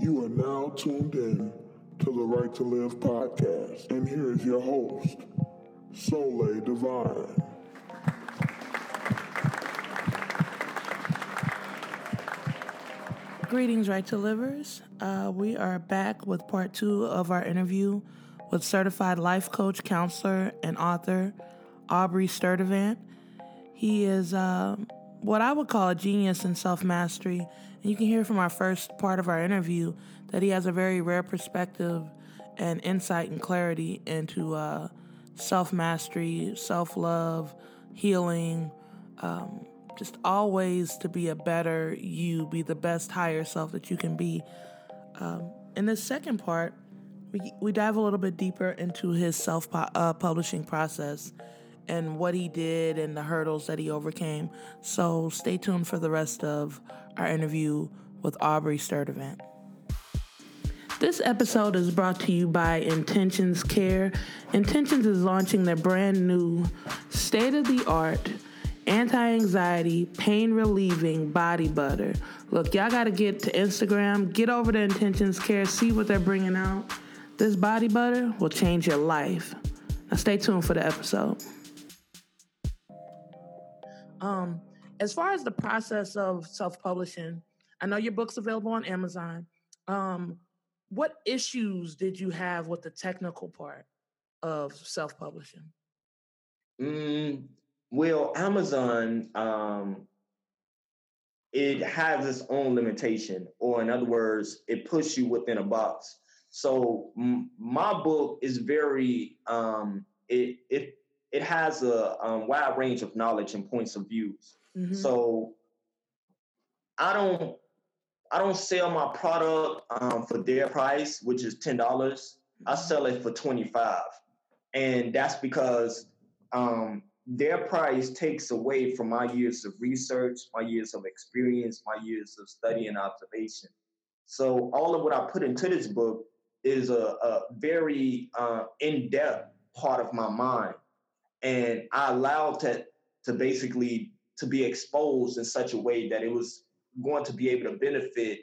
You are now tuned in to the Right to Live podcast. And here is your host, Soleil Divine. Greetings, Right to Livers. Uh, we are back with part two of our interview with certified life coach, counselor, and author Aubrey Sturdivant. He is uh, what I would call a genius in self mastery. And you can hear from our first part of our interview that he has a very rare perspective and insight and clarity into uh, self mastery, self love, healing, um, just always to be a better you, be the best higher self that you can be. Um, in this second part, we, we dive a little bit deeper into his self uh, publishing process and what he did and the hurdles that he overcame. So stay tuned for the rest of our interview with Aubrey Sturdivant. This episode is brought to you by Intentions Care. Intentions is launching their brand new state of the art anti anxiety, pain relieving body butter. Look, y'all got to get to Instagram, get over to Intentions Care, see what they're bringing out. This body butter will change your life. Now, stay tuned for the episode. Um, as far as the process of self-publishing, I know your book's available on Amazon. Um, what issues did you have with the technical part of self-publishing? Mm, well, Amazon, um, it has its own limitation, or in other words, it puts you within a box. So m- my book is very um, it it it has a um, wide range of knowledge and points of views. Mm-hmm. So I don't I don't sell my product um, for their price, which is ten dollars. I mm-hmm. sell it for twenty five, and that's because um, their price takes away from my years of research, my years of experience, my years of study and observation. So all of what I put into this book is a, a very uh, in depth part of my mind and I allowed to to basically to be exposed in such a way that it was going to be able to benefit,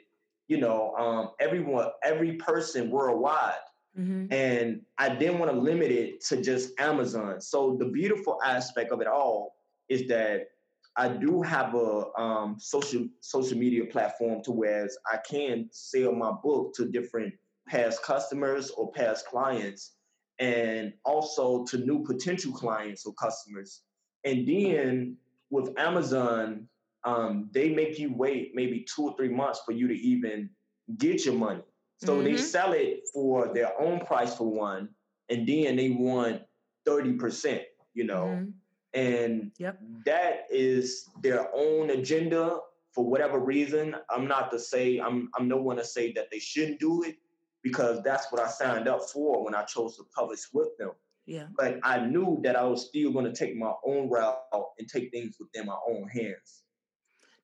you know, um, everyone, every person worldwide. Mm-hmm. And I didn't want to limit it to just Amazon. So the beautiful aspect of it all is that I do have a um, social social media platform to where I can sell my book to different past customers or past clients and also to new potential clients or customers. And then with Amazon, um, they make you wait maybe two or three months for you to even get your money. So mm-hmm. they sell it for their own price for one, and then they want 30%, you know. Mm-hmm. And yep. that is their own agenda for whatever reason. I'm not to say I'm I'm no one to say that they shouldn't do it, because that's what I signed up for when I chose to publish with them. Yeah. But I knew that I was still going to take my own route and take things within my own hands.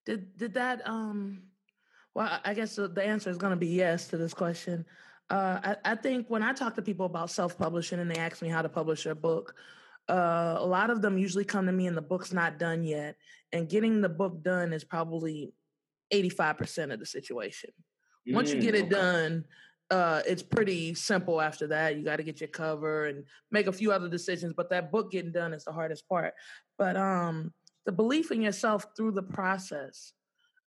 Did did that um well I guess the answer is going to be yes to this question. Uh, I, I think when I talk to people about self-publishing and they ask me how to publish a book, uh, a lot of them usually come to me and the book's not done yet. And getting the book done is probably 85% of the situation. Once mm, you get it done, uh, it's pretty simple after that. You got to get your cover and make a few other decisions, but that book getting done is the hardest part. But um, the belief in yourself through the process.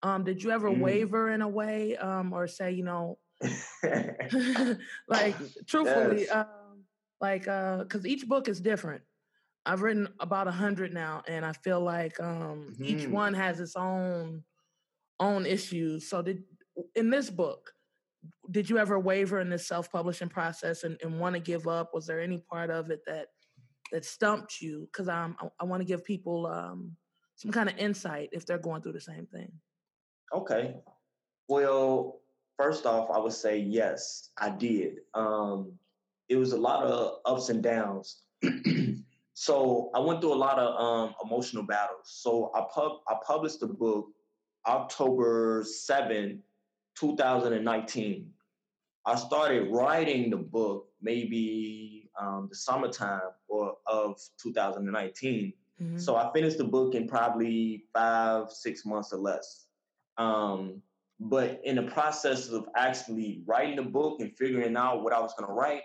Um, did you ever mm. waver in a way, um, or say, you know, like truthfully, yes. um, like because uh, each book is different. I've written about a hundred now, and I feel like um, mm-hmm. each one has its own own issues. So did in this book, did you ever waver in this self-publishing process and, and want to give up? Was there any part of it that that stumped you? Because um, I, I want to give people um, some kind of insight if they're going through the same thing. Okay. Well, first off, I would say yes, I did. Um, it was a lot of ups and downs. so I went through a lot of um, emotional battles. So I pub I published the book October 7, 2019. I started writing the book maybe um, the summertime or of 2019. Mm-hmm. So I finished the book in probably five, six months or less. Um, But in the process of actually writing the book and figuring out what I was going to write,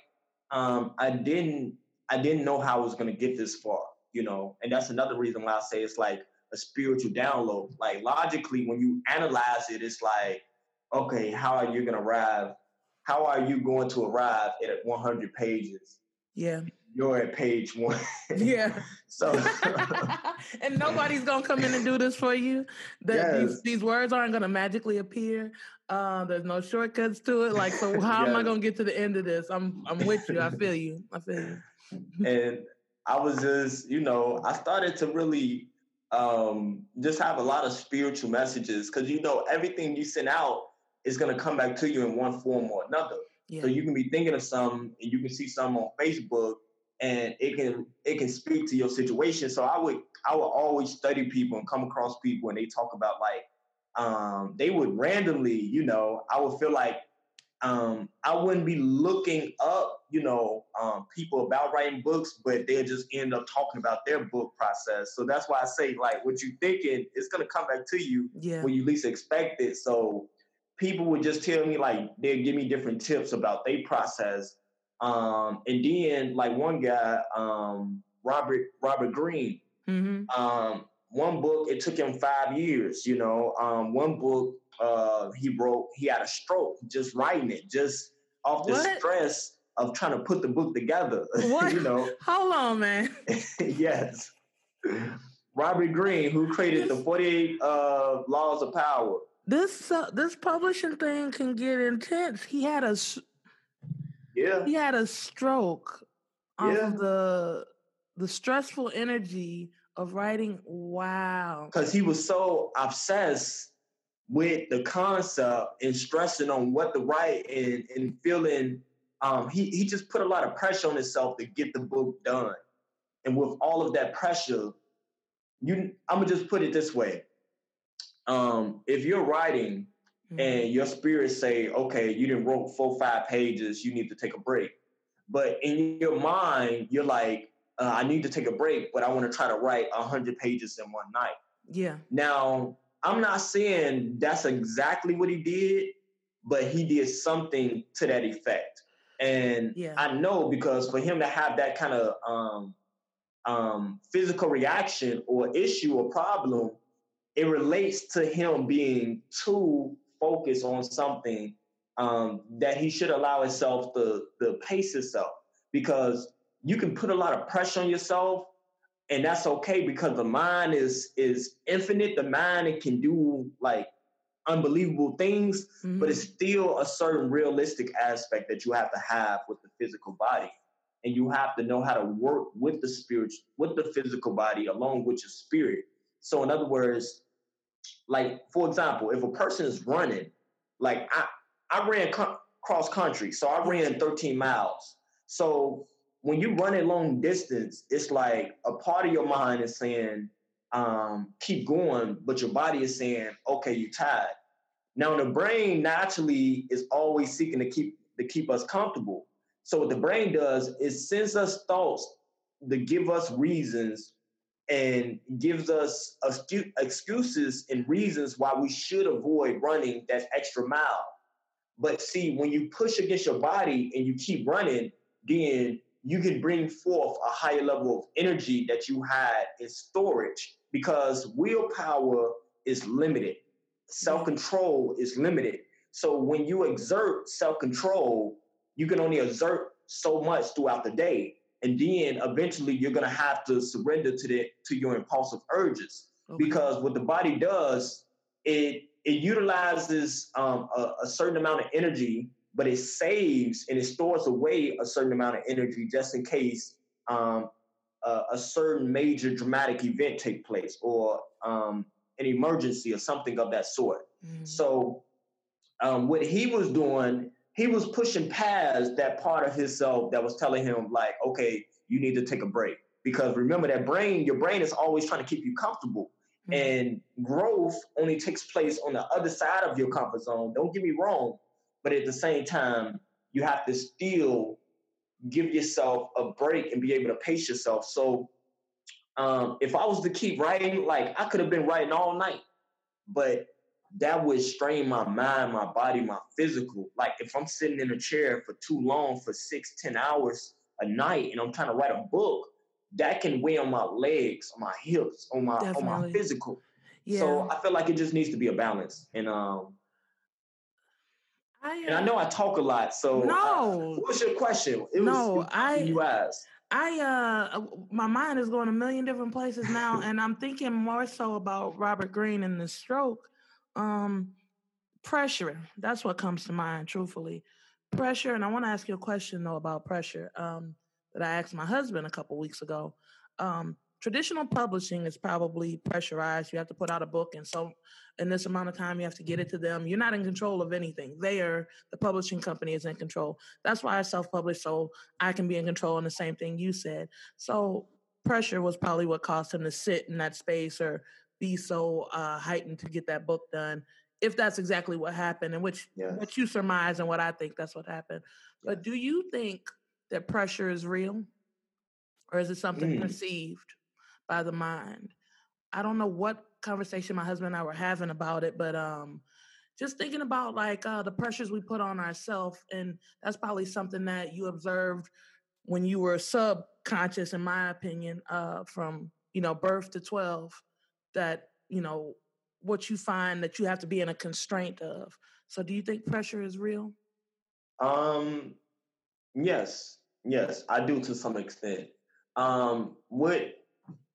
um, I didn't I didn't know how I was going to get this far, you know. And that's another reason why I say it's like a spiritual download. Like logically, when you analyze it, it's like, okay, how are you going to arrive? How are you going to arrive at 100 pages? Yeah. You're at page one. Yeah. so and nobody's gonna come in and do this for you. The, Yes. these, these words aren't gonna magically appear. Uh, there's no shortcuts to it. Like, so how am I gonna get to the end of this? I'm I'm with you. I feel you. I feel you. and I was just, you know, I started to really um, just have a lot of spiritual messages because you know everything you send out is gonna come back to you in one form or another. Yeah. So you can be thinking of something and you can see something on Facebook and it can it can speak to your situation. So I would I would always study people and come across people and they talk about like um they would randomly, you know, I would feel like um I wouldn't be looking up, you know, um people about writing books, but they'll just end up talking about their book process. So that's why I say like what you're thinking it's gonna come back to you yeah. when you least expect it. So people would just tell me like they'd give me different tips about their process. Um, and then like one guy, um, Robert Robert Greene, hmm um, one book it took him five years. You know, um, one book uh, he wrote he had a stroke just writing it, just off the What? stress of trying to put the book together. What? you know, Hold on, man. yes. Robert Greene, who created the 48 uh, Laws of Power. This uh, this publishing thing can get intense. He had a Yeah. he had a stroke off Yeah. of the the stressful energy of writing. Wow. Because he was so obsessed with the concept and stressing on what to write and, and feeling um, he, he just put a lot of pressure on himself to get the book done. And with all of that pressure, you I'm gonna just put it this way. Um, if you're writing Mhm. and your spirit say, okay, you didn't wrote four, five pages, you need to take a break. But in your mind, you're like, uh, I need to take a break, but I want to try to write a hundred pages in one night. Yeah. Now, I'm not saying that's exactly what he did, but he did something to that effect. And Yeah. I know because for him to have that kind of um, um, physical reaction or issue or problem, it relates to him being too focused on something um, that he should allow himself to, to pace himself. Because you can put a lot of pressure on yourself and that's okay because the mind is is infinite. The mind it can do like unbelievable things but Mhm. it's still a certain realistic aspect that you have to have with the physical body. And you have to know how to work with the spirit with the physical body along with your spirit. So in other words like for example if a person is running like i i ran co- cross country so i ran 13 miles. So when you run a long distance it's like a part of your mind is saying um, keep going but your body is saying okay you're tired. Now the brain naturally is always seeking to keep to keep us comfortable. So what the brain does is sends us thoughts to give us reasons and gives us excuses and reasons why we should avoid running that extra mile. But see, when you push against your body and you keep running, then you can bring forth a higher level of energy that you had in storage because willpower is limited, self control is limited. So when you exert self control, you can only exert so much throughout the day and then eventually you're going to have to surrender to the to your impulsive urges Okay. because what the body does it it utilizes um, a, a certain amount of energy but it saves and it stores away a certain amount of energy just in case um, a, a certain major dramatic event take place or um, an emergency or something of that sort Mhm. so um, what he was doing, he was pushing past that part of himself that was telling him, like, okay, you need to take a break. Because remember that brain, your brain is always trying to keep you comfortable. Mhm. And growth only takes place on the other side of your comfort zone. Don't get me wrong. But at the same time, you have to still give yourself a break and be able to pace yourself. So um, if I was to keep writing, like I could have been writing all night. But that would strain my mind, my body, my physical. Like if I'm sitting in a chair for too long, for six, ten hours a night, and I'm trying to write a book, that can weigh on my legs, on my hips, on my Definitely. on my physical. Yeah. So I feel like it just needs to be a balance. And um I, uh, and I know I talk a lot, so no. Uh, what's your question? It no, was, I you asked. I uh my mind is going a million different places now, and I'm thinking more so about Robert Greene and the stroke. Um pressure. That's what comes to mind, truthfully. Pressure, and I want to ask you a question though about pressure. Um that I asked my husband a couple weeks ago. Um, traditional publishing is probably pressurized. You have to put out a book, and so in this amount of time, you have to get it to them. You're not in control of anything. They are the publishing company is in control. That's why I self-publish so I can be in control. And the same thing you said. So pressure was probably what caused him to sit in that space or be so uh, heightened to get that book done. If that's exactly what happened, and which yes. what you surmise and what I think that's what happened. But do you think that pressure is real, or is it something mm. perceived? by the mind. I don't know what conversation my husband and I were having about it, but um, just thinking about like uh, the pressures we put on ourselves, and that's probably something that you observed when you were subconscious, in my opinion, uh, from you know birth to twelve. That you know what you find that you have to be in a constraint of. So, do you think pressure is real? Um, yes, yes, I do to some extent. Um, what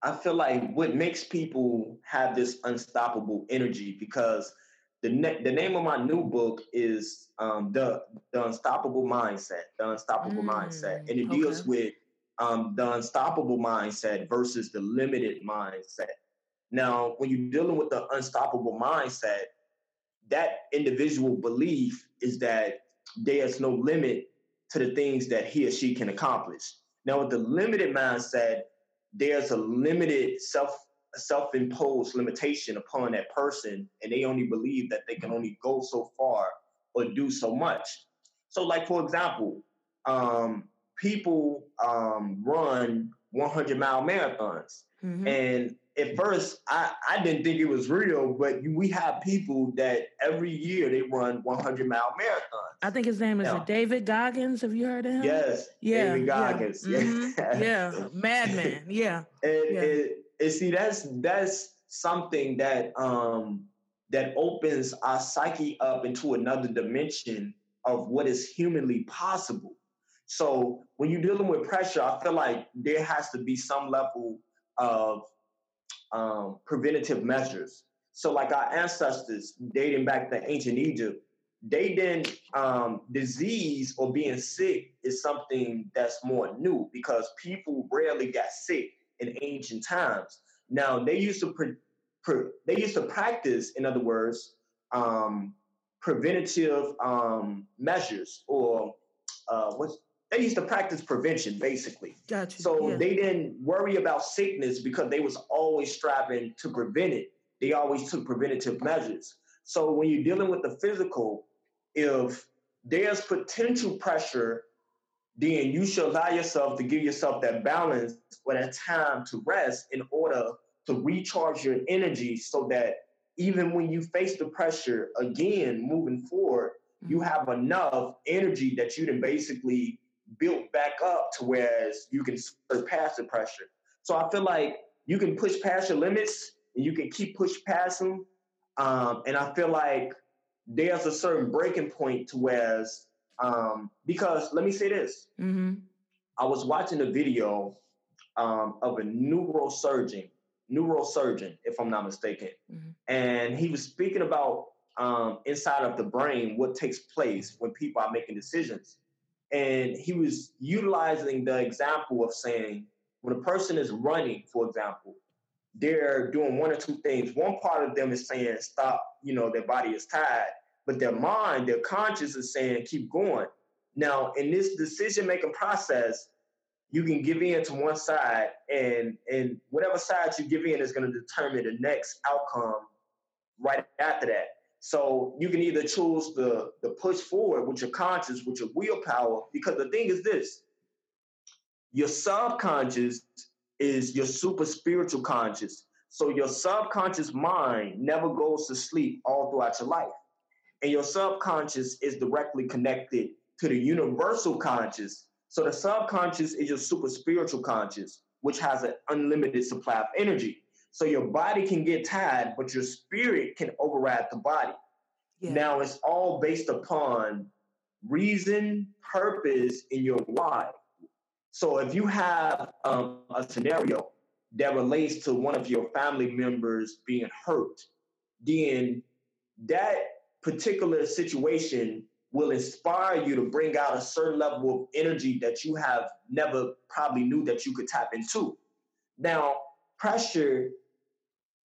I feel like what makes people have this unstoppable energy because the ne- the name of my new book is um, the the unstoppable mindset, the unstoppable mm, mindset, and it okay. deals with um, the unstoppable mindset versus the limited mindset. Now, when you're dealing with the unstoppable mindset, that individual belief is that there's no limit to the things that he or she can accomplish. Now, with the limited mindset, there's a limited self self-imposed limitation upon that person and they only believe that they can only go so far or do so much so like for example um, people um, run 100 mile marathons mm-hmm. and at first I, I didn't think it was real, but we have people that every year they run 100 mile marathons. I think his name is David Goggins. Have you heard of him? Yes. Yeah. David Goggins. Yeah. Mm-hmm. yeah. Madman. Yeah. And, yeah. And see, that's that's something that um that opens our psyche up into another dimension of what is humanly possible. So when you're dealing with pressure, I feel like there has to be some level of um, preventative measures. So, like our ancestors dating back to ancient Egypt, they didn't um, disease or being sick is something that's more new because people rarely got sick in ancient times. Now they used to pre- pre- they used to practice, in other words, um, preventative um, measures or uh, what's they used to practice prevention basically. Gotcha. So yeah. they didn't worry about sickness because they was always striving to prevent it. They always took preventative measures. So when you're dealing with the physical, if there's potential pressure, then you should allow yourself to give yourself that balance or that time to rest in order to recharge your energy so that even when you face the pressure again moving forward, you mm-hmm. have enough energy that you can basically built back up to whereas you can surpass the pressure. So I feel like you can push past your limits and you can keep push past them. Um, and I feel like there's a certain breaking point to whereas um, because let me say this. Mm-hmm. I was watching a video um, of a neurosurgeon, neurosurgeon, if I'm not mistaken, mm-hmm. and he was speaking about um, inside of the brain what takes place when people are making decisions. And he was utilizing the example of saying, when a person is running, for example, they're doing one or two things. One part of them is saying, stop, you know, their body is tired. But their mind, their conscience is saying, keep going. Now, in this decision making process, you can give in to one side, and and whatever side you give in is going to determine the next outcome right after that. So you can either choose the, the push forward with your conscious, with your willpower, because the thing is this your subconscious is your super spiritual conscious. So your subconscious mind never goes to sleep all throughout your life. And your subconscious is directly connected to the universal conscious. So the subconscious is your super spiritual conscious, which has an unlimited supply of energy. So your body can get tired, but your spirit can override the body. Yeah. Now it's all based upon reason, purpose, and your why. So if you have um, a scenario that relates to one of your family members being hurt, then that particular situation will inspire you to bring out a certain level of energy that you have never probably knew that you could tap into. Now, pressure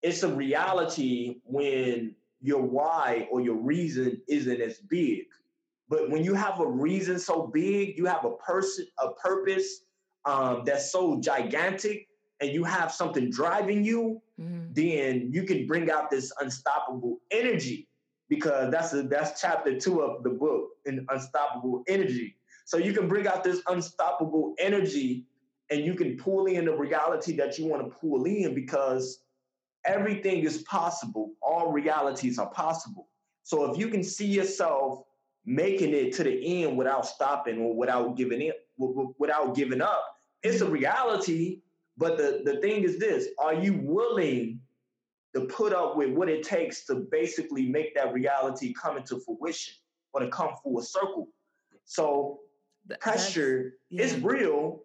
is a reality when your why or your reason isn't as big. But when you have a reason so big, you have a person, a purpose um, that's so gigantic, and you have something driving you, mm-hmm. then you can bring out this unstoppable energy because that's a, that's chapter two of the book in unstoppable energy. So you can bring out this unstoppable energy and you can pull in the reality that you want to pull in because everything is possible. All realities are possible. So if you can see yourself making it to the end without stopping or without giving it without giving up, it's a reality but the, the thing is this are you willing to put up with what it takes to basically make that reality come into fruition or to come full circle? So pressure yeah. is real,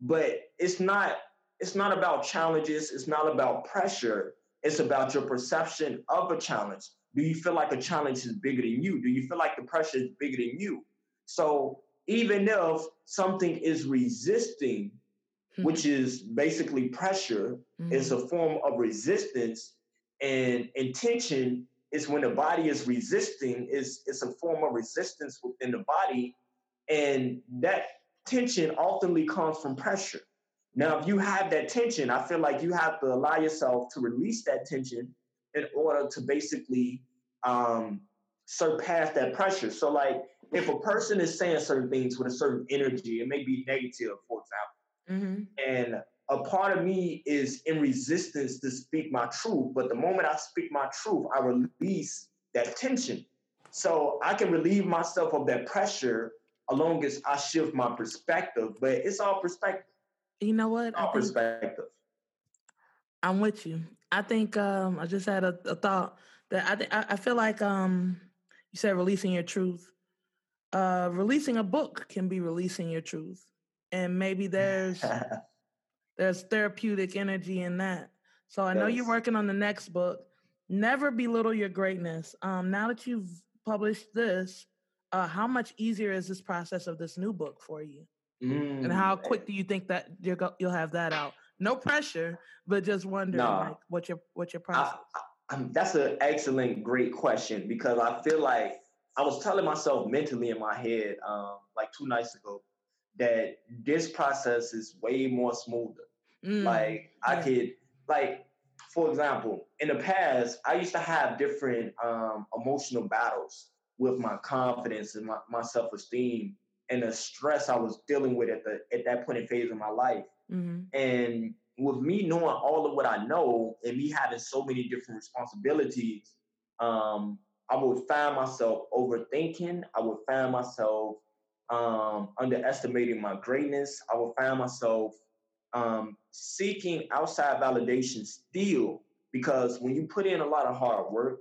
but it's not it's not about challenges, it's not about pressure, it's about your perception of a challenge. Do you feel like a challenge is bigger than you? Do you feel like the pressure is bigger than you? So even if something is resisting mm-hmm. which is basically pressure, mm-hmm. is a form of resistance, and intention is when the body is resisting, is it's a form of resistance within the body, and that tension ultimately comes from pressure. Now, if you have that tension, I feel like you have to allow yourself to release that tension in order to basically um, surpass that pressure. So, like, if a person is saying certain things with a certain energy, it may be negative, for example, Mm-hmm. And a part of me is in resistance to speak my truth. But the moment I speak my truth, I release that tension. So I can relieve myself of that pressure as long as I shift my perspective. But it's all perspective. You know what? All perspective. I'm with you. I think um, I just had a, a thought that I, th- I feel like um, you said releasing your truth. Uh, releasing a book can be releasing your truth and maybe there's there's therapeutic energy in that. So I know you're working on the next book. Never belittle your greatness. Um, now that you've published this, uh, how much easier is this process of this new book for you? Mm. And how quick do you think that you will have that out? No pressure, but just wondering nah, like what your what your process. I, I, that's an excellent, great question because I feel like I was telling myself mentally in my head um, like two nights ago that this process is way more smoother. Mm, like yeah. I could like for example, in the past, I used to have different um, emotional battles with my confidence and my, my self-esteem and the stress I was dealing with at the at that point in phase of my life. Mm-hmm. And with me knowing all of what I know and me having so many different responsibilities, um, I would find myself overthinking. I would find myself um, underestimating my greatness. I would find myself um, seeking outside validation still because when you put in a lot of hard work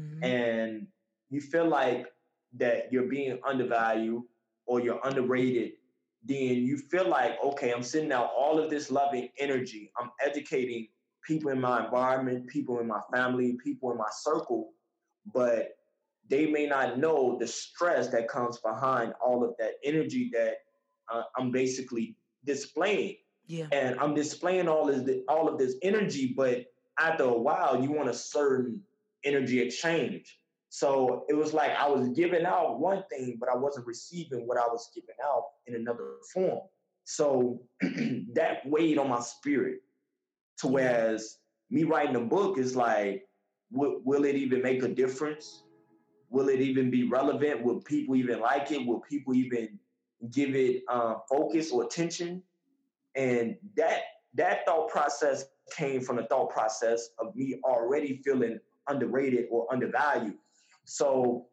mm-hmm. and you feel like that you're being undervalued or you're underrated, then you feel like, okay, I'm sending out all of this loving energy. I'm educating people in my environment, people in my family, people in my circle, but they may not know the stress that comes behind all of that energy that uh, I'm basically displaying. Yeah. And I'm displaying all of this, all of this energy, but after a while, you want a certain energy exchange. So it was like I was giving out one thing, but I wasn't receiving what I was giving out in another form. So that weighed on my spirit. To whereas me writing a book is like, will, will it even make a difference? Will it even be relevant? Will people even like it? Will people even give it uh, focus or attention? And that that thought process came from the thought process of me already feeling underrated or undervalued. So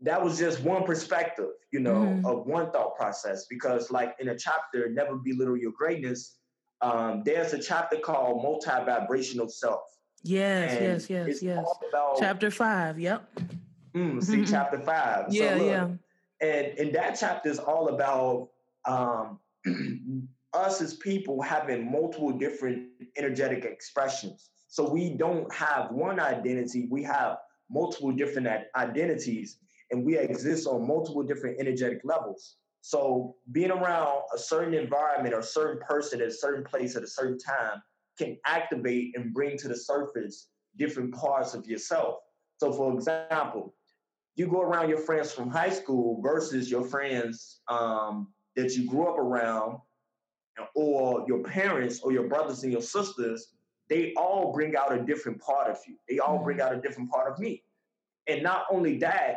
that was just one perspective, you know, mm-hmm. of one thought process. Because, like in a chapter, Never Belittle Your Greatness, um, there's a chapter called Multi Vibrational Self. Yes, and yes, yes, yes. About, chapter five, yep. Mm, see, mm-hmm. chapter five. Yeah, so look, yeah. And, and that chapter is all about um, us as people having multiple different energetic expressions. So we don't have one identity, we have multiple different identities, and we exist on multiple different energetic levels. So being around a certain environment or a certain person at a certain place at a certain time can activate and bring to the surface different parts of yourself. So, for example, you go around your friends from high school versus your friends um, that you grew up around, or your parents, or your brothers and your sisters, they all bring out a different part of you. They all bring mm-hmm. out a different part of me. And not only that,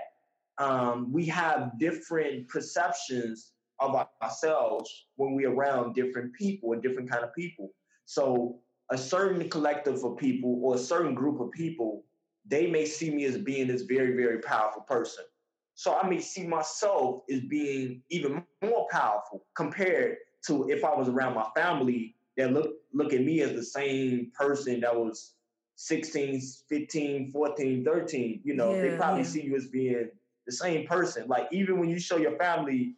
um, we have different perceptions of ourselves when we're around different people and different kind of people. So a certain collective of people or a certain group of people, they may see me as being this very, very powerful person. So I may see myself as being even more powerful compared to if I was around my family that look look at me as the same person that was 16, 15, 14, 13. You know, yeah, they probably yeah. see you as being the same person. Like even when you show your family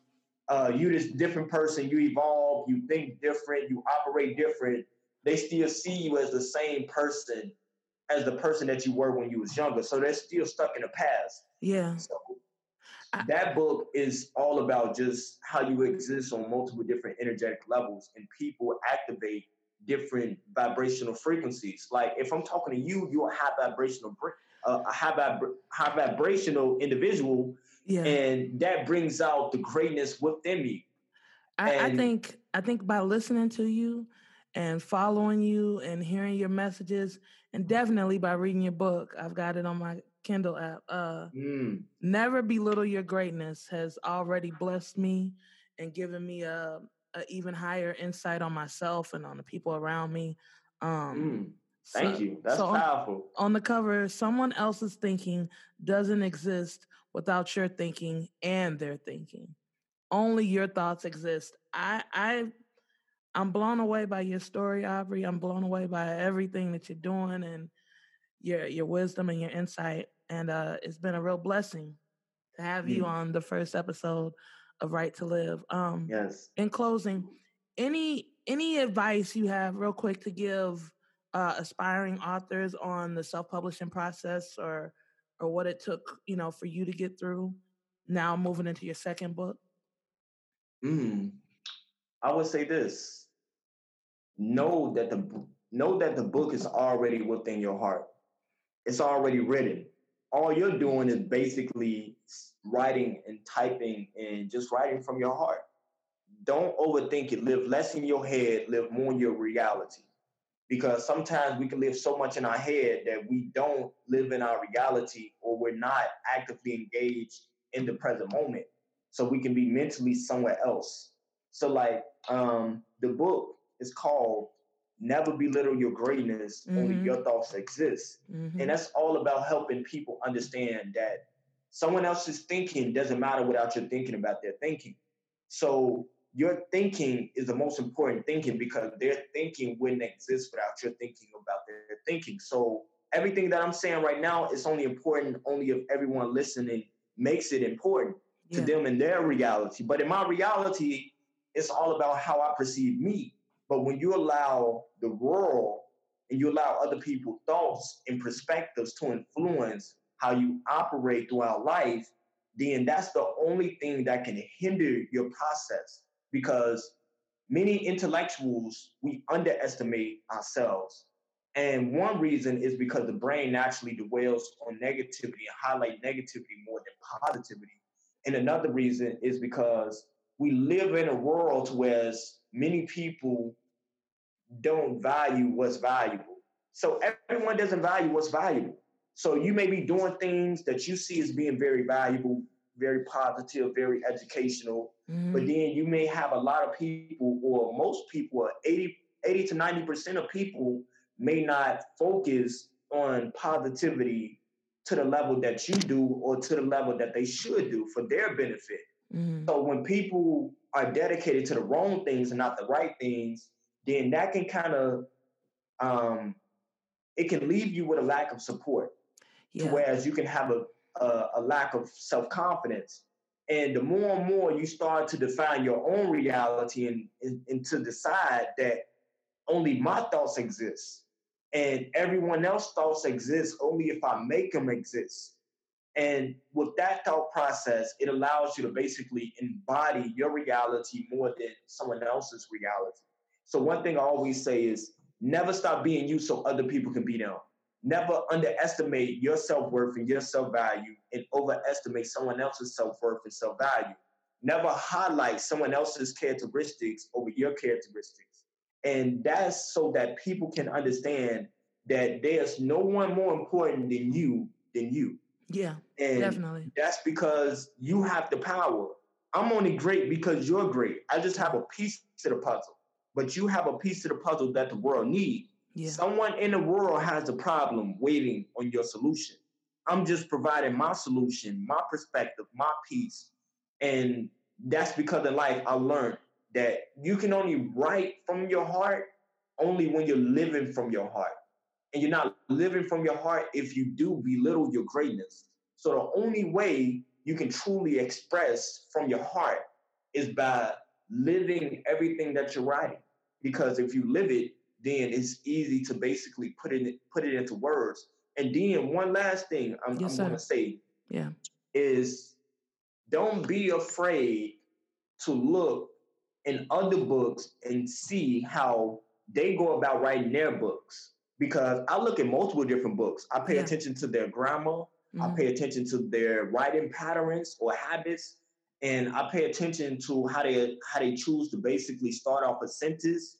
uh, you this different person, you evolve, you think different, you operate different they still see you as the same person as the person that you were when you was younger. So they're still stuck in the past. Yeah. So that book is all about just how you exist on multiple different energetic levels and people activate different vibrational frequencies. Like if I'm talking to you, you're a high vibrational, uh, a high, vib- high vibrational individual, yeah. and that brings out the greatness within me. I, I think I think by listening to you, and following you and hearing your messages, and definitely by reading your book. I've got it on my Kindle app. Uh, mm. Never belittle your greatness has already blessed me and given me a, a, even higher insight on myself and on the people around me. Um, mm. Thank so, you. That's so powerful. On, on the cover, someone else's thinking doesn't exist without your thinking and their thinking. Only your thoughts exist. I I I'm blown away by your story, Aubrey. I'm blown away by everything that you're doing and your your wisdom and your insight. And uh, it's been a real blessing to have you on the first episode of Right to Live. Um, yes. In closing, any any advice you have, real quick, to give uh, aspiring authors on the self publishing process or or what it took, you know, for you to get through. Now moving into your second book. Mm. I would say this know that the know that the book is already within your heart. It's already written. All you're doing is basically writing and typing and just writing from your heart. Don't overthink it. Live less in your head, live more in your reality. Because sometimes we can live so much in our head that we don't live in our reality or we're not actively engaged in the present moment. So we can be mentally somewhere else. So, like um, the book, is called Never Belittle Your Greatness, mm-hmm. only your thoughts exist. Mm-hmm. And that's all about helping people understand that someone else's thinking doesn't matter without your thinking about their thinking. So your thinking is the most important thinking because their thinking wouldn't exist without your thinking about their thinking. So everything that I'm saying right now is only important only if everyone listening makes it important yeah. to them in their reality. But in my reality, it's all about how I perceive me. But when you allow the world and you allow other people's thoughts and perspectives to influence how you operate throughout life, then that's the only thing that can hinder your process. Because many intellectuals we underestimate ourselves. And one reason is because the brain naturally dwells on negativity and highlight negativity more than positivity. And another reason is because we live in a world where many people don't value what's valuable. So everyone doesn't value what's valuable. So you may be doing things that you see as being very valuable, very positive, very educational, mm-hmm. but then you may have a lot of people, or most people, 80 80 to 90% of people may not focus on positivity to the level that you do or to the level that they should do for their benefit. Mm-hmm. So when people are dedicated to the wrong things and not the right things, then that can kind of um, it can leave you with a lack of support. Yeah. Whereas you can have a, a, a lack of self confidence. And the more and more you start to define your own reality and, and, and to decide that only my thoughts exist and everyone else's thoughts exist only if I make them exist. And with that thought process, it allows you to basically embody your reality more than someone else's reality. So, one thing I always say is never stop being you so other people can be them. Never underestimate your self worth and your self value and overestimate someone else's self worth and self value. Never highlight someone else's characteristics over your characteristics. And that's so that people can understand that there's no one more important than you than you. Yeah, and definitely. That's because you have the power. I'm only great because you're great. I just have a piece to the puzzle, but you have a piece to the puzzle that the world needs. Yeah. Someone in the world has a problem waiting on your solution. I'm just providing my solution, my perspective, my piece. And that's because in life I learned that you can only write from your heart only when you're living from your heart. And you're not living from your heart if you do belittle your greatness. So the only way you can truly express from your heart is by living everything that you're writing. Because if you live it, then it's easy to basically put it put it into words. And then one last thing I'm, yes, I'm gonna say yeah. is don't be afraid to look in other books and see how they go about writing their books because I look at multiple different books. I pay yeah. attention to their grammar, mm-hmm. I pay attention to their writing patterns or habits, and I pay attention to how they how they choose to basically start off a sentence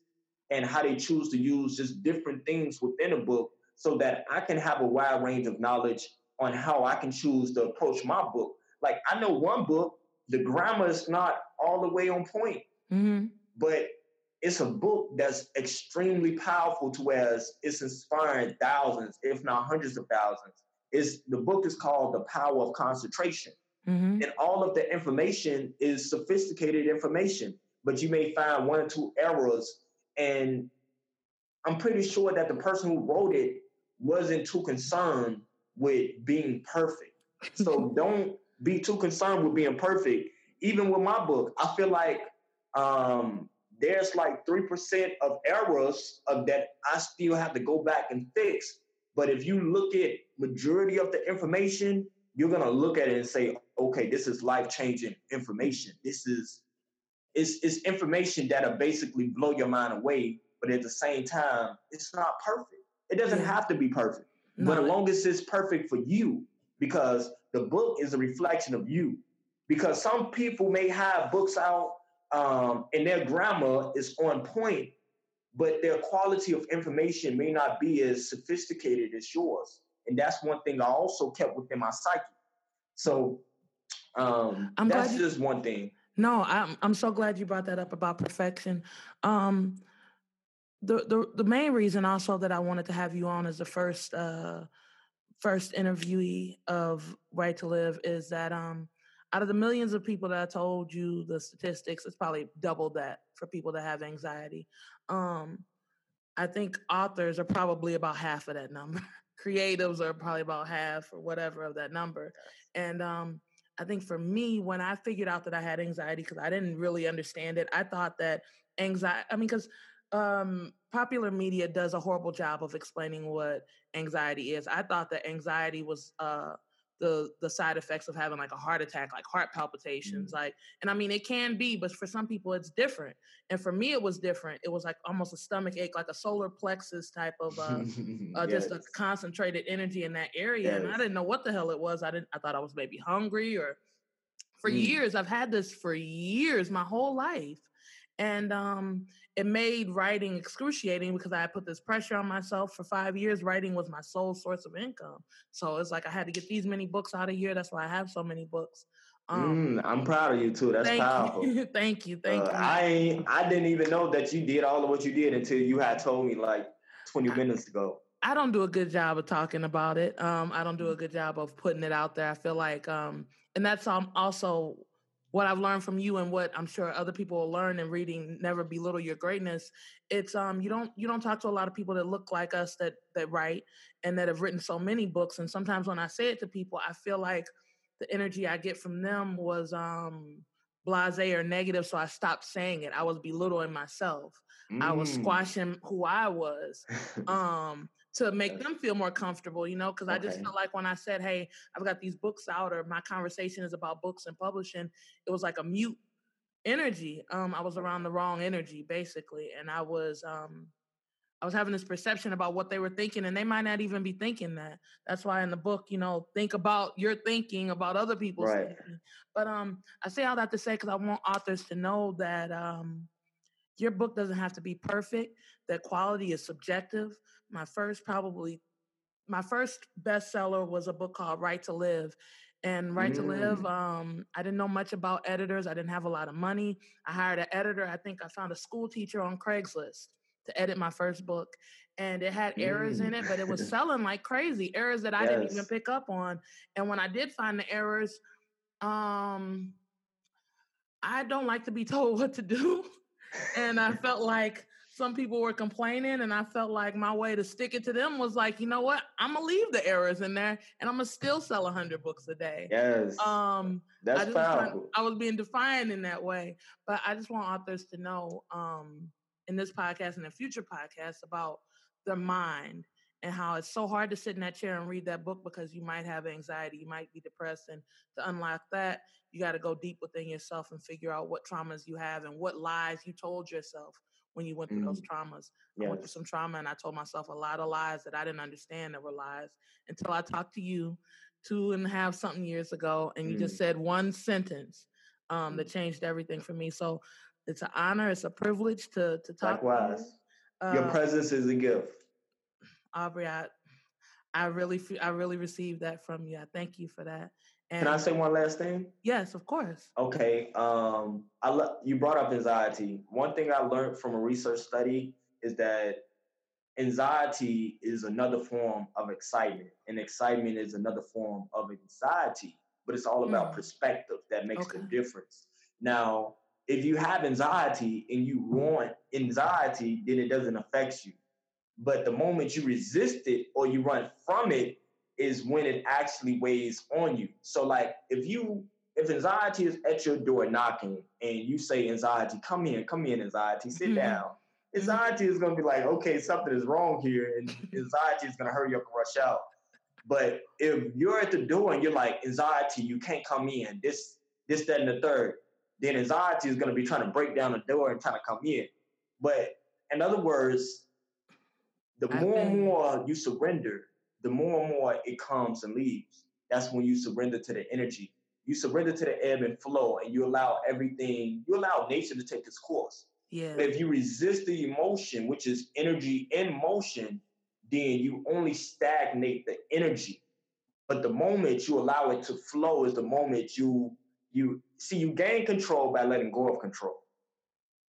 and how they choose to use just different things within a book so that I can have a wide range of knowledge on how I can choose to approach my book. Like I know one book, the grammar is not all the way on point, mm-hmm. but it's a book that's extremely powerful to where it's inspiring thousands, if not hundreds of thousands. It's, the book is called The Power of Concentration. Mm-hmm. And all of the information is sophisticated information, but you may find one or two errors. And I'm pretty sure that the person who wrote it wasn't too concerned with being perfect. So don't be too concerned with being perfect. Even with my book, I feel like um, there's like 3% of errors of that I still have to go back and fix. But if you look at majority of the information, you're gonna look at it and say, okay, this is life-changing information. This is it's, it's information that'll basically blow your mind away, but at the same time, it's not perfect. It doesn't have to be perfect. No. But as long as it's perfect for you, because the book is a reflection of you. Because some people may have books out um, and their grammar is on point, but their quality of information may not be as sophisticated as yours. And that's one thing I also kept within my psyche. So um, I'm that's you, just one thing. No, I'm I'm so glad you brought that up about perfection. Um, the the the main reason also that I wanted to have you on as the first uh, first interviewee of Right to Live is that um, out of the millions of people that I told you the statistics, it's probably double that for people that have anxiety. Um, I think authors are probably about half of that number. Creatives are probably about half or whatever of that number. And um, I think for me, when I figured out that I had anxiety, because I didn't really understand it, I thought that anxiety, I mean, because um, popular media does a horrible job of explaining what anxiety is. I thought that anxiety was uh, the the side effects of having like a heart attack like heart palpitations mm like and i mean it can be but for some people it's different and for me it was different it was like almost a stomach ache like a solar plexus type of uh, uh yes. just a concentrated energy in that area yes. and i didn't know what the hell it was i didn't i thought i was maybe hungry or for mm. years i've had this for years my whole life and um, it made writing excruciating because I put this pressure on myself for five years. Writing was my sole source of income, so it's like I had to get these many books out of here. That's why I have so many books. Um, mm, I'm proud of you too. That's thank powerful. You. thank you. Thank uh, you. I I didn't even know that you did all of what you did until you had told me like 20 minutes ago. I don't do a good job of talking about it. Um, I don't do a good job of putting it out there. I feel like, um, and that's um, also what I've learned from you and what I'm sure other people will learn in reading Never Belittle Your Greatness. It's um you don't you don't talk to a lot of people that look like us that that write and that have written so many books. And sometimes when I say it to people, I feel like the energy I get from them was um blase or negative, so I stopped saying it. I was belittling myself. Mm. I was mm. squashing who I was. Um to make them feel more comfortable, you know, because. I just felt like when I said, Hey, I've got these books out or my conversation is about books and publishing, it was like a mute energy. Um, I was around the wrong energy basically. And I was um I was having this perception about what they were thinking, and they might not even be thinking that. That's why in the book, you know, think about your thinking about other people's right. thinking. But um, I say all that to say because I want authors to know that um, your book doesn't have to be perfect. That quality is subjective. My first, probably, my first bestseller was a book called Right to Live, and Right mm. to Live. Mm. Um, I didn't know much about editors. I didn't have a lot of money. I hired an editor. I think I found a school teacher on Craigslist to edit my first book and it had errors mm. in it but it was mm. selling like crazy errors that i yes. didn't even pick up on and when i did find the errors um i don't like to be told what to do and i felt like some people were complaining and i felt like my way to stick it to them was like you know what i'm gonna leave the errors in there and i'm gonna still sell 100 books a day yes um that's I, powerful. I was being defiant in that way but i just want authors to know um in this podcast and in future podcasts about the mind and how it's so hard to sit in that chair and read that book because you might have anxiety, you might be depressed. And to unlock that, you got to go deep within yourself and figure out what traumas you have and what lies you told yourself when you went through mm those traumas. Yes. I went through some trauma and I told myself a lot of lies that I didn't understand that were lies until I talked to you two and a half something years ago and you mm just said one sentence um, that mm. changed everything for me. So it's an honor. It's a privilege to to talk. Likewise, to you. your uh, presence is a gift. Aubrey, I, I really, I really received that from you. I thank you for that. And Can I say one last thing? Yes, of course. Okay. Um, I lo- you brought up anxiety. One thing I learned from a research study is that anxiety is another form of excitement, and excitement is another form of anxiety. But it's all about mm. perspective that makes okay. the difference. Now, if you have anxiety and you want anxiety, then it doesn't affect you. But the moment you resist it or you run from it is when it actually weighs on you. So like if you if anxiety is at your door knocking and you say anxiety, come in, come in, anxiety, sit mm-hmm. down. Mm-hmm. Anxiety is gonna be like, okay, something is wrong here, and anxiety is gonna hurry up and rush out. But if you're at the door and you're like, anxiety, you can't come in, this, this, that, and the third, then anxiety is going to be trying to break down the door and trying to come in. But in other words, the more and more you surrender, the more and more it comes and leaves. That's when you surrender to the energy. You surrender to the ebb and flow, and you allow everything. You allow nature to take its course. Yeah. But if you resist the emotion, which is energy in motion, then you only stagnate the energy. But the moment you allow it to flow is the moment you you see you gain control by letting go of control.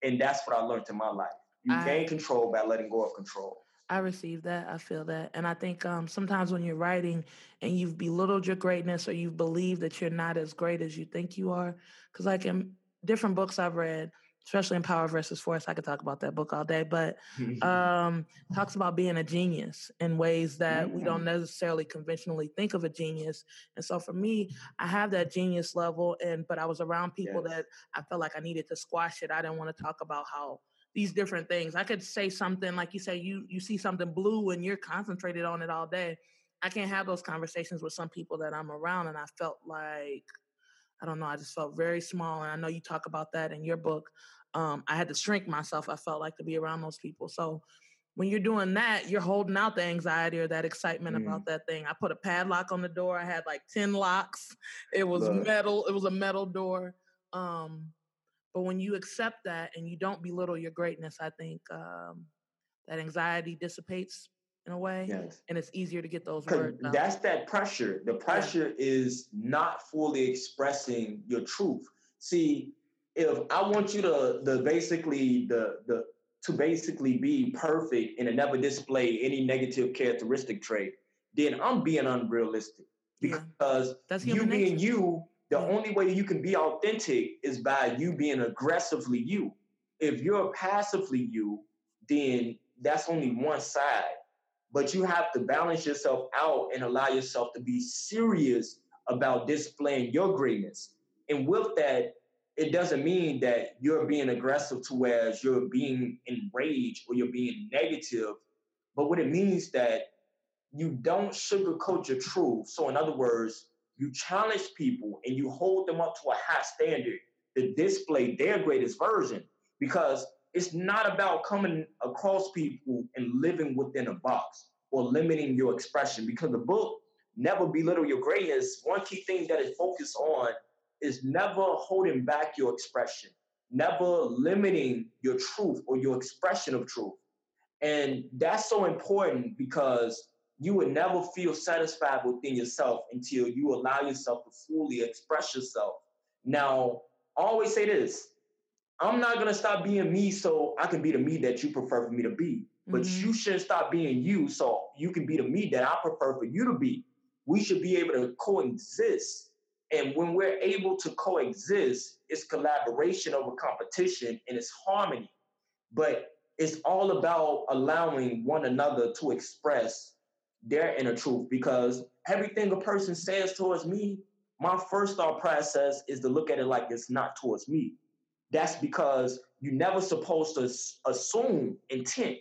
And that's what I learned in my life. You I, gain control by letting go of control. I receive that. I feel that. And I think um, sometimes when you're writing and you've belittled your greatness or you've believed that you're not as great as you think you are, because like in different books I've read, especially in Power versus Force. I could talk about that book all day, but um, talks about being a genius in ways that we don't necessarily conventionally think of a genius. And so for me, I have that genius level, and but I was around people yes. that I felt like I needed to squash it. I didn't want to talk about how these different things. I could say something like you say you you see something blue and you're concentrated on it all day. I can't have those conversations with some people that I'm around, and I felt like I don't know. I just felt very small, and I know you talk about that in your book um, I had to shrink myself. I felt like to be around those people. So when you're doing that, you're holding out the anxiety or that excitement mm. about that thing. I put a padlock on the door. I had like 10 locks. It was Love. metal. It was a metal door. Um, but when you accept that and you don't belittle your greatness, I think um, that anxiety dissipates in a way, Yes. and it's easier to get those words out. that's that pressure. The pressure is not fully expressing your truth. See, if I want you to the basically the the to basically be perfect and to never display any negative characteristic trait, then I'm being unrealistic. Yeah. Because That's you being nature. you, the mm-hmm. only way you can be authentic is by you being aggressively you. If you're passively you, then that's only one side. But you have to balance yourself out and allow yourself to be serious about displaying your greatness. And with that, it doesn't mean that you're being aggressive to whereas you're being enraged or you're being negative. But what it means that you don't sugarcoat your truth. So in other words, you challenge people and you hold them up to a high standard to display their greatest version because it's not about coming across people and living within a box or limiting your expression because the book never belittle your greatness one key thing that it focuses on is never holding back your expression never limiting your truth or your expression of truth. And that's so important because you would never feel satisfied within yourself until you allow yourself to fully express yourself. Now, I always say this I'm not going to stop being me so I can be the me that you prefer for me to be. But Mhm. you shouldn't stop being you so you can be the me that I prefer for you to be. We should be able to coexist. And when we're able to coexist, it's collaboration over competition and it's harmony. But it's all about allowing one another to express their inner truth because everything a person says towards me, my first thought process is to look at it like it's not towards me. That's because you're never supposed to assume intent.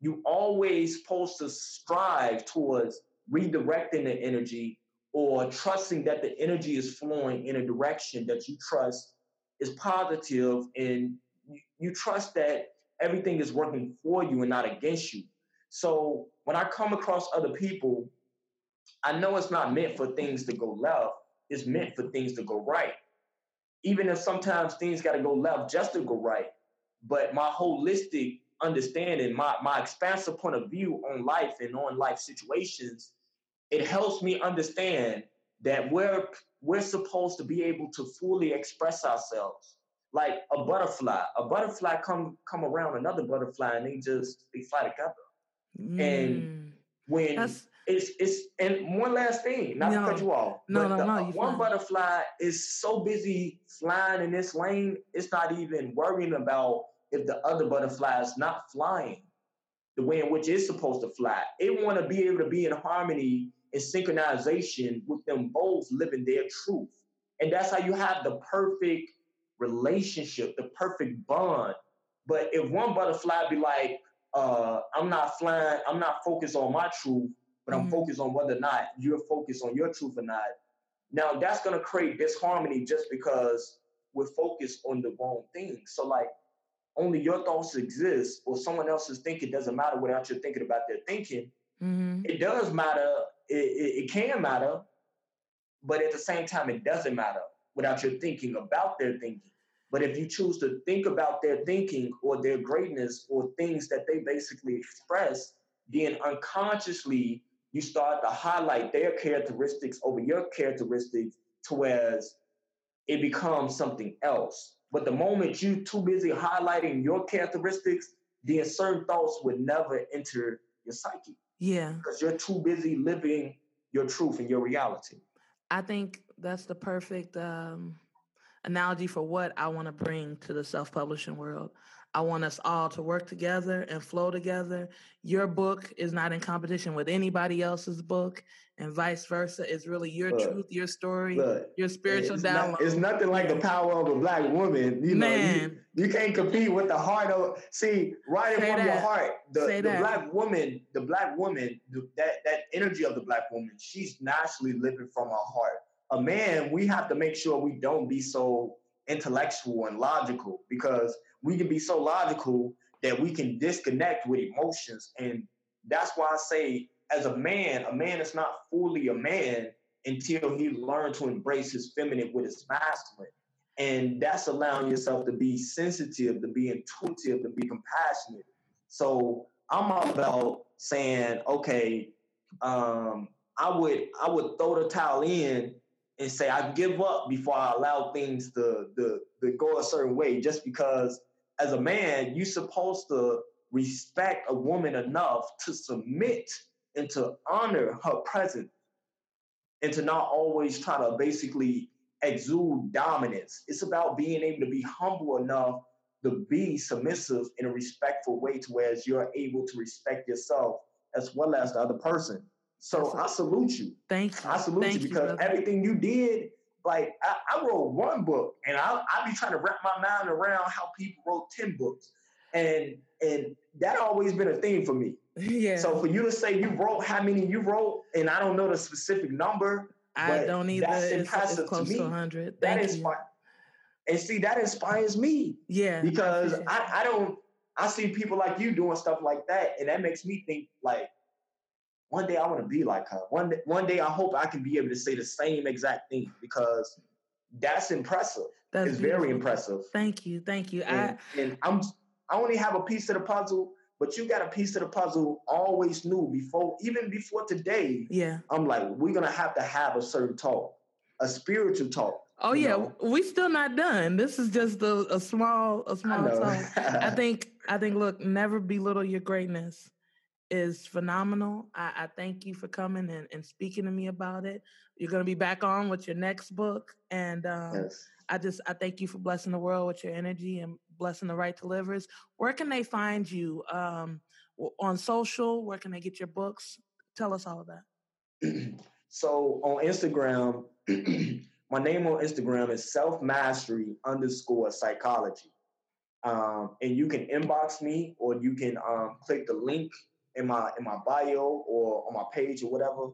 You always supposed to strive towards redirecting the energy or trusting that the energy is flowing in a direction that you trust is positive and you, you trust that everything is working for you and not against you. So when I come across other people, I know it's not meant for things to go left, it's meant for things to go right. Even if sometimes things got to go left just to go right. But my holistic understanding, my, my expansive point of view on life and on life situations, it helps me understand that we're we're supposed to be able to fully express ourselves like a butterfly. A butterfly come come around another butterfly and they just they fly together. Mm. When That's it's it's and one last thing, not to cut you off. No, no, the, no, uh, one fine. butterfly is so busy flying in this lane, it's not even worrying about if the other butterfly is not flying the way in which it's supposed to fly. It want to be able to be in harmony and synchronization with them both living their truth. And that's how you have the perfect relationship, the perfect bond. But if one butterfly be like, uh, I'm not flying, I'm not focused on my truth, but I'm Mhm. focused on whether or not you're focused on your truth or not. Now that's gonna create disharmony just because we're focused on the wrong thing. So like only your thoughts exist or someone else's thinking doesn't matter without you thinking about their thinking. hmm It does matter, it, it, it can matter, but at the same time, it doesn't matter without your thinking about their thinking. But if you choose to think about their thinking or their greatness or things that they basically express, then unconsciously you start to highlight their characteristics over your characteristics to whereas it becomes something else. But the moment you're too busy highlighting your characteristics, then certain thoughts would never enter your psyche Yeah. because you're too busy living your truth and your reality. I think that's the perfect um, analogy for what I want to bring to the self publishing world. I want us all to work together and flow together. Your book is not in competition with anybody else's book, and vice versa. It's really your Look, truth, your story, Look, your spiritual it's, download. not- it's nothing like the power of a black woman. You know, you, you can't compete with the heart of. See, right Say from your heart, the, the black woman, the black woman, the, that that energy of the black woman, she's naturally living from her heart. A man, we have to make sure we don't be so intellectual and logical because we can be so logical that we can disconnect with emotions, and that's why I say, as a man, a man is not fully a man until he learned to embrace his feminine with his masculine. And that's allowing yourself to be sensitive, to be intuitive, to be compassionate. So I'm about saying, okay, um, I would I would throw the towel in and say I give up before I allow things to, to, to go a certain way just because as a man, you're supposed to respect a woman enough to submit and to honor her presence and to not always try to basically exude dominance. It's about being able to be humble enough to be submissive in a respectful way to where you're able to respect yourself as well as the other person. So I salute you. Thank you. I salute Thank you because brother. everything you did, like I, I wrote one book and I I be trying to wrap my mind around how people wrote 10 books. And and that always been a thing for me. yeah. So for you to say you wrote how many you wrote, and I don't know the specific number, I don't either. that's It's, it's impressive to close to, me. 100. that Thank you. inspires. And see, that inspires me Yeah. because I, I don't I see people like you doing stuff like that, and that makes me think like one day I want to be like her. One day, one day I hope I can be able to say the same exact thing because that's impressive. That's it's very impressive. Thank you. Thank you. I, And, and I'm I only have a piece of the puzzle, but you got a piece of the puzzle always knew before, even before today. yeah. I'm like, we're gonna have to have a certain talk, a spiritual talk. Oh yeah, know? we still not done. This is just a, a small a I small know. talk. I think I think look, never belittle your greatness is phenomenal. I, I thank you for coming and, and speaking to me about it. You're gonna be back on with your next book. And um, yes. I just I thank you for blessing the world with your energy and blessing the right to livers. Where can they find you? Um, on social, where can they get your books? Tell us all of that. so on Instagram, my name on Instagram is self mastery underscore psychology. Um, and you can inbox me or you can um, click the link in my in my bio or on my page or whatever.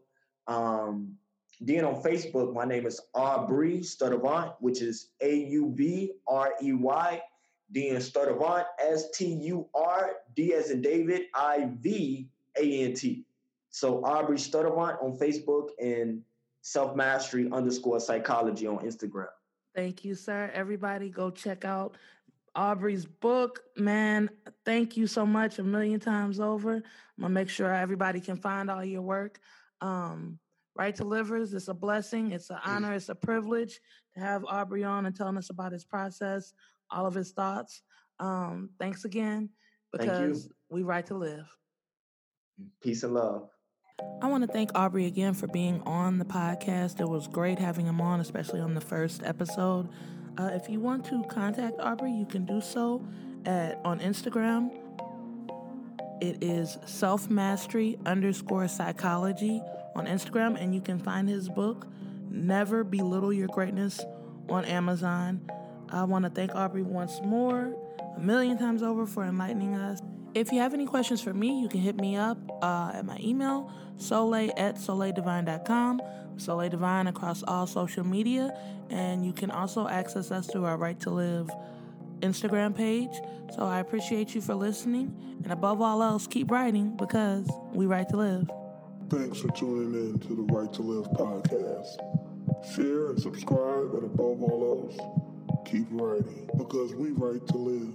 Um, then on Facebook, my name is Aubrey Sturdivant, which is A U B R E Y. Then Sturdivant, S T U R D as in David, I V A N T. So Aubrey Sturdivant on Facebook and Self Mastery underscore Psychology on Instagram. Thank you, sir. Everybody go check out Aubrey's book. Man, thank you so much a million times over. I'm gonna make sure everybody can find all your work. Um, right to Livers, it's a blessing, it's an honor, it's a privilege to have Aubrey on and telling us about his process, all of his thoughts. Um, thanks again Thank you. because we right to live. Peace and love. I want to thank Aubrey again for being on the podcast. It was great having him on, especially on the first episode. Uh, if you want to contact Aubrey, you can do so at on Instagram. It is self mastery underscore psychology on Instagram, and you can find his book, Never Belittle Your Greatness, on Amazon. I want to thank Aubrey once more, a million times over, for enlightening us. If you have any questions for me, you can hit me up uh, at my email, soleil at soleildivine.com, Soleil Divine across all social media, and you can also access us through our Right to Live Instagram page. So I appreciate you for listening, and above all else, keep writing because we write to live. Thanks for tuning in to the Right to Live podcast. Share and subscribe, and above all else, keep writing because we write to live.